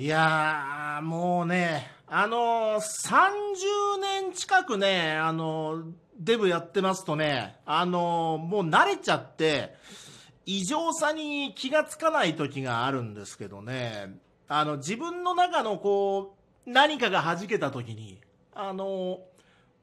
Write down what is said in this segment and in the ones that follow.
いやー、もうね、あのー、30年近くね、あのー、デブやってますとね、あのー、もう慣れちゃって、異常さに気がつかない時があるんですけどね、あの、自分の中のこう、何かが弾けた時に、あの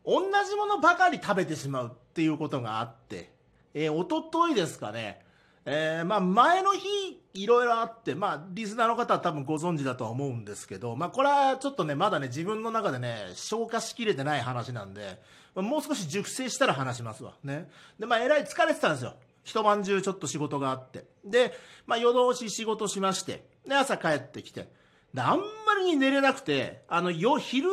同じものばかり食べてしまうっていうことがあって、えー、おとといですかね、えー、まあ前の日いろいろあって、まあリスナーの方は多分ご存知だとは思うんですけど、まあこれはちょっとね、まだね、自分の中でね、消化しきれてない話なんで、もう少し熟成したら話しますわ。ね。で、まあえらい疲れてたんですよ。一晩中ちょっと仕事があって。で、まあ夜通し仕事しまして、で、朝帰ってきて、で、あんまりに寝れなくて、あの、よ、昼、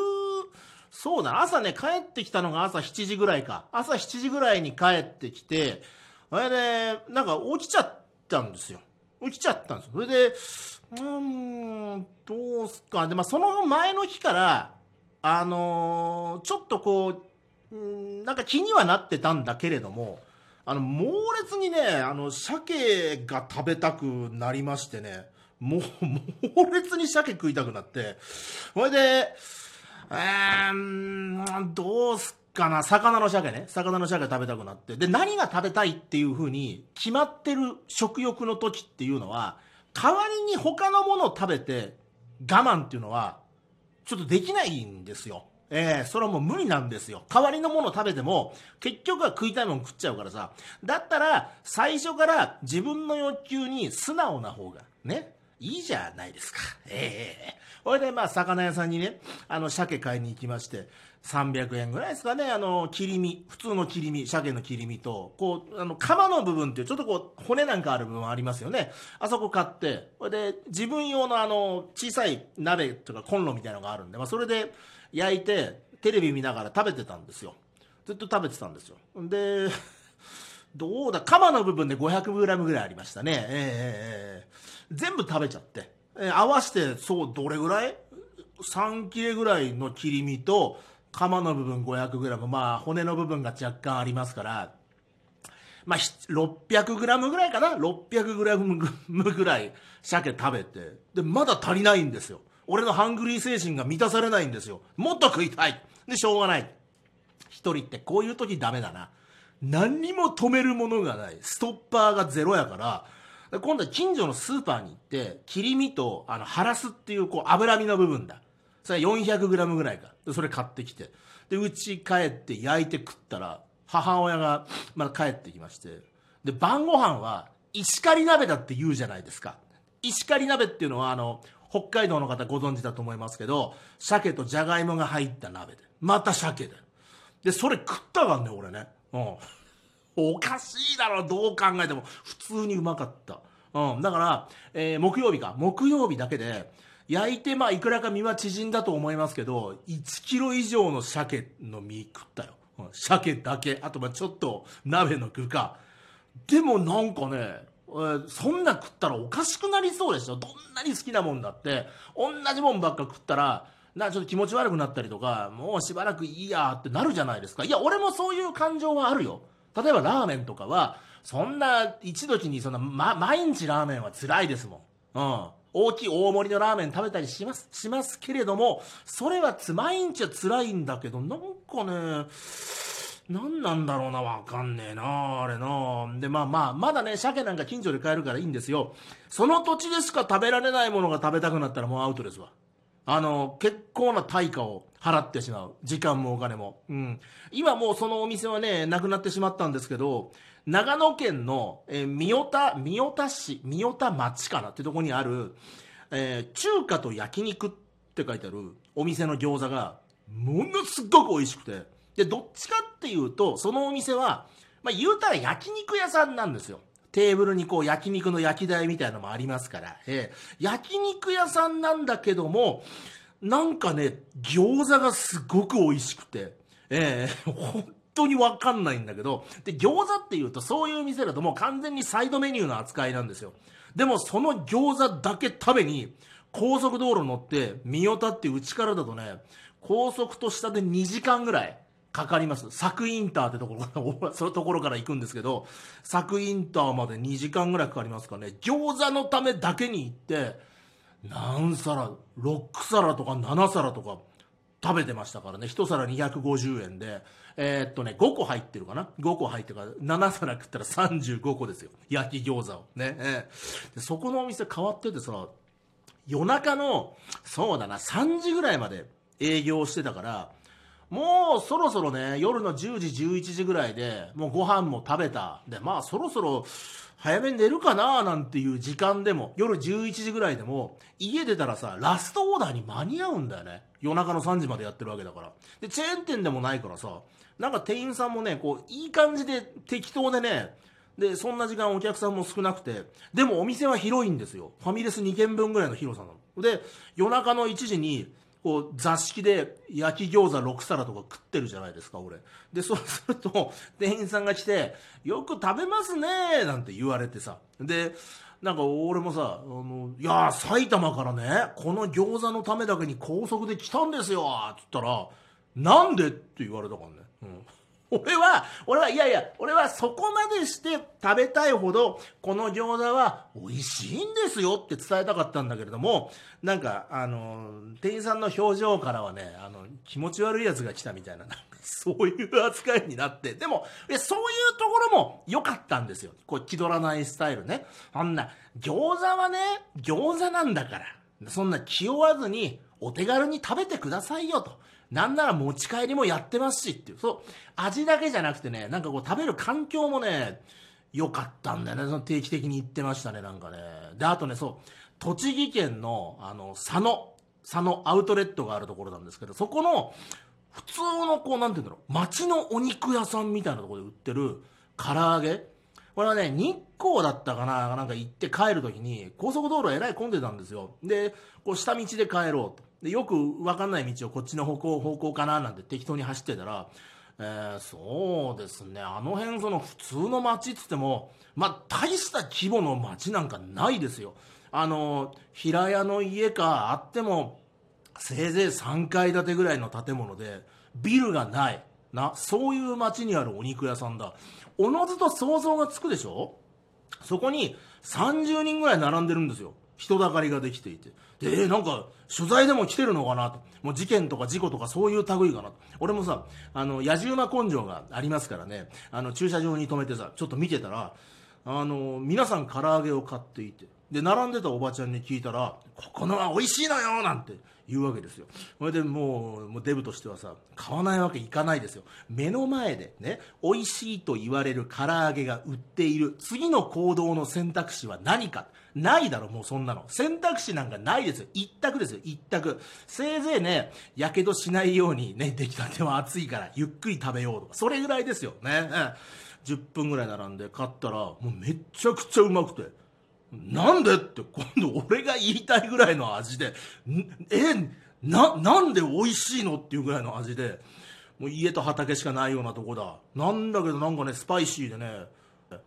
そうだ、朝ね、帰ってきたのが朝7時ぐらいか。朝7時ぐらいに帰ってきて、それで、なんか起きちゃったんですよ。起きちゃったんですよ。それで、うーん、どうすか。で、まあ、その前の日から、あのー、ちょっとこう、んなんか気にはなってたんだけれども、あの、猛烈にね、あの、鮭が食べたくなりましてね、もう、猛烈に鮭食いたくなって、それで、えー、どうすかな、魚の鮭ね。魚の鮭食べたくなって。で、何が食べたいっていう風に決まってる食欲の時っていうのは、代わりに他のものを食べて我慢っていうのは、ちょっとできないんですよ。えー、それはもう無理なんですよ。代わりのものを食べても、結局は食いたいもの食っちゃうからさ。だったら、最初から自分の欲求に素直な方が、ね。いいじゃないですか。ええー。それでまあ、魚屋さんにね、あの、鮭買いに行きまして、300円ぐらいですかね、あの、切り身、普通の切り身、鮭の切り身と、こう、あの、釜の部分っていう、ちょっとこう、骨なんかある部分ありますよね。あそこ買って、それで、自分用のあの、小さい鍋とかコンロみたいなのがあるんで、まあ、それで焼いて、テレビ見ながら食べてたんですよ。ずっと食べてたんですよ。で、どうだ、釜の部分で 500g ぐらいありましたね。えー、えー全部食べちゃって、えー、合わせて、そう、どれぐらい ?3 切れぐらいの切り身と、釜の部分 500g、まあ、骨の部分が若干ありますから、まあ、600g ぐらいかな ?600g ぐらい鮭食べて、で、まだ足りないんですよ。俺のハングリー精神が満たされないんですよ。もっと食いたいで、しょうがない。一人ってこういう時ダメだな。何にも止めるものがない。ストッパーがゼロやから、今度は近所のスーパーに行って、切り身と、あの、ハラスっていう、こう、脂身の部分だ。それ 400g ぐらいか。それ買ってきて。で、うち帰って焼いて食ったら、母親が、まだ帰ってきまして。で、晩ご飯は、石狩鍋だって言うじゃないですか。石狩鍋っていうのは、あの、北海道の方ご存知だと思いますけど、鮭とじゃがいもが入った鍋で。また鮭で。で、それ食ったからね、俺ね。うん。おかしいだろ、どう考えても。普通にうまかった。うん。だから、えー、木曜日か。木曜日だけで、焼いて、まあ、いくらか身は縮んだと思いますけど、1キロ以上の鮭の身食ったよ。うん、鮭だけ。あと、まあ、ちょっと鍋の具か。でもなんかね、そんな食ったらおかしくなりそうでしょ。どんなに好きなもんだって、同じもんばっか食ったら、なちょっと気持ち悪くなったりとか、もうしばらくいいやってなるじゃないですか。いや、俺もそういう感情はあるよ。例えばラーメンとかは、そんな一時にそんな、ま、毎日ラーメンは辛いですもん。うん。大きい大盛りのラーメン食べたりします、しますけれども、それはつ、まいんちゃ辛いんだけど、なんかね、何なんだろうな、わかんねえな、あれな。で、まあまあ、まだね、鮭なんか近所で買えるからいいんですよ。その土地でしか食べられないものが食べたくなったらもうアウトですわ。あの、結構な対価を払ってしまう。時間もお金も。うん。今もうそのお店はね、なくなってしまったんですけど、長野県の、えー、三代田、三代田市、三代田町かなってとこにある、えー、中華と焼肉って書いてあるお店の餃子が、ものすごく美味しくて。で、どっちかっていうと、そのお店は、まあ、言うたら焼肉屋さんなんですよ。テーブルにこう焼肉の焼き台みたいなのもありますから、えー、焼肉屋さんなんだけども、なんかね、餃子がすごく美味しくて、えー、本当にわかんないんだけど、で、餃子って言うとそういう店だともう完全にサイドメニューの扱いなんですよ。でもその餃子だけ食べに、高速道路乗って、三代田ってうちからだとね、高速と下で2時間ぐらい、かかります。佐久インターってところから、そのところから行くんですけど、佐久インターまで2時間ぐらいかかりますかね。餃子のためだけに行って、何皿6皿とか7皿とか食べてましたからね。1皿250円で。えー、っとね5個入ってるかな。5個入ってるから7皿食ったら35個ですよ。焼き餃子を。ね、えー、でそこのお店変わっててさ夜中のそうだな3時ぐらいまで営業してたからもうそろそろね夜の10時11時ぐらいでもうご飯も食べた。でまあそろそろ早めに寝るかななんていう時間でも夜11時ぐらいでも家出たらさラストオーダーに間に合うんだよね。夜中の3時までやってるわけだから。でチェーン店でもないからさなんか店員さんもねこういい感じで適当でねでそんな時間お客さんも少なくてでもお店は広いんですよ。ファミレス2軒分ぐらいの広さなの。で夜中の1時にこう座敷で焼き餃子6皿とか食ってるじゃないですか俺。でそうすると店員さんが来て「よく食べますね」なんて言われてさ。でなんか俺もさ「あのいや埼玉からねこの餃子のためだけに高速で来たんですよ」っつったら「なんで?」って言われたからね、うん。俺は、俺は、いやいや、俺はそこまでして食べたいほど、この餃子は美味しいんですよって伝えたかったんだけれども、なんか、あの、店員さんの表情からはね、あの、気持ち悪いやつが来たみたいな、そういう扱いになって、でも、そういうところも良かったんですよ。こう、気取らないスタイルね。あんな、餃子はね、餃子なんだから、そんな気負わずに、お手軽に食べてくださいよと。なんなら持ち帰りもやってますしっていう。そう、味だけじゃなくてね、なんかこう食べる環境もね、良かったんだよね。その定期的に行ってましたね、なんかね。で、あとね、そう、栃木県の、あの、佐野、佐野アウトレットがあるところなんですけど、そこの、普通のこう、なんて言うんだろう、街のお肉屋さんみたいなところで売ってる唐揚げこれはね、日光だったかななんか行って帰るときに、高速道路えらい混んでたんですよ。で、こう下道で帰ろうと。でよく分かんない道をこっちの方向方向かななんて適当に走ってたら、えー、そうですね。あの辺その普通の街っつってもまあ大した規模の街なんかないですよ。あの平屋の家かあってもせいぜい3階建てぐらいの建物でビルがない。なそういう街にあるお肉屋さんだ。おのずと想像がつくでしょ？そこに30人ぐらい並んでるんですよ。人だかりができていて。で、えー、なんか、取材でも来てるのかなと。もう事件とか事故とかそういう類かなと。俺もさ、あの、野獣馬根性がありますからね、あの、駐車場に止めてさ、ちょっと見てたら、あの、皆さん唐揚げを買っていて、で、並んでたおばちゃんに聞いたら、ここのは美味しいのよなんて言うわけですよ。それでもう、もうデブとしてはさ、買わないわけいかないですよ。目の前でね、美味しいと言われる唐揚げが売っている、次の行動の選択肢は何か。ないだろ、もうそんなの。選択肢なんかないですよ。一択ですよ、一択。せいぜいね、やけどしないようにね、出来たては熱いから、ゆっくり食べようとか、それぐらいですよ。ね。うん、10分ぐらい並んで買ったら、もうめっちゃくちゃうまくて。なんでって今度俺が言いたいぐらいの味で、え、な、なんで美味しいのっていうぐらいの味で、もう家と畑しかないようなとこだ。なんだけどなんかね、スパイシーでね、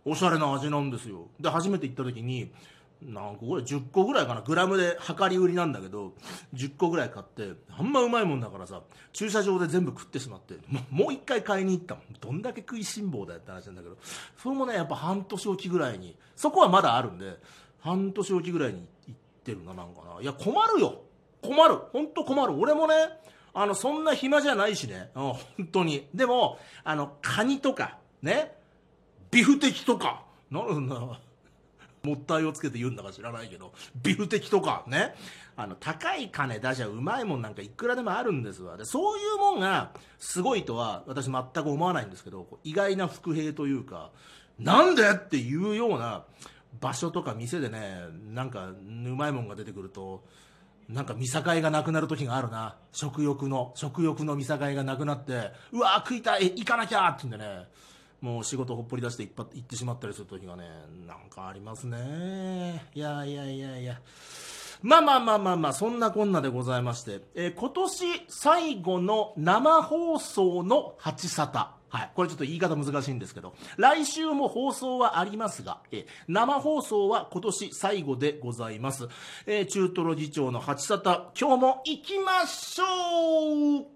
おしゃれな味なんですよ。で、初めて行った時に、何個ぐらい10個ぐらいかなグラムで量り売りなんだけど10個ぐらい買ってあんまうまいもんだからさ駐車場で全部食ってしまってもう一回買いに行ったどんだけ食いしん坊だよって話なんだけど。それもねやっぱ半年おきぐらいにそこはまだあるんで半年おきぐらいに行ってるななんかな。いや困るよ。困る。本当困る。俺もねあのそんな暇じゃないしね、うん、本当に。でもあのカニとかね。ビフテキとか。なるんだもったいをつけて言うんだか知らないけど、ビフ的とかね、あの、高い金出しゃうまいもんなんかいくらでもあるんですわ。で、そういうもんがすごいとは私全く思わないんですけど、意外な伏兵というか、なんでっていうような場所とか店でね、なんかうまいもんが出てくると、なんか見境がなくなる時があるな。食欲の、食欲の見境がなくなって、うわ食いたい行かなきゃって言うんでね、もう仕事ほっぽり出して行ってしまったりする時がねなんかありますね。いやいやいやいや。まあまあまあまあまあそんなこんなでございまして、えー、今年最後の生放送の八沙汰。はい。これちょっと言い方難しいんですけど、来週も放送はありますが、え生放送は今年最後でございます。えー、中トロ議長の八沙汰、今日も行きましょう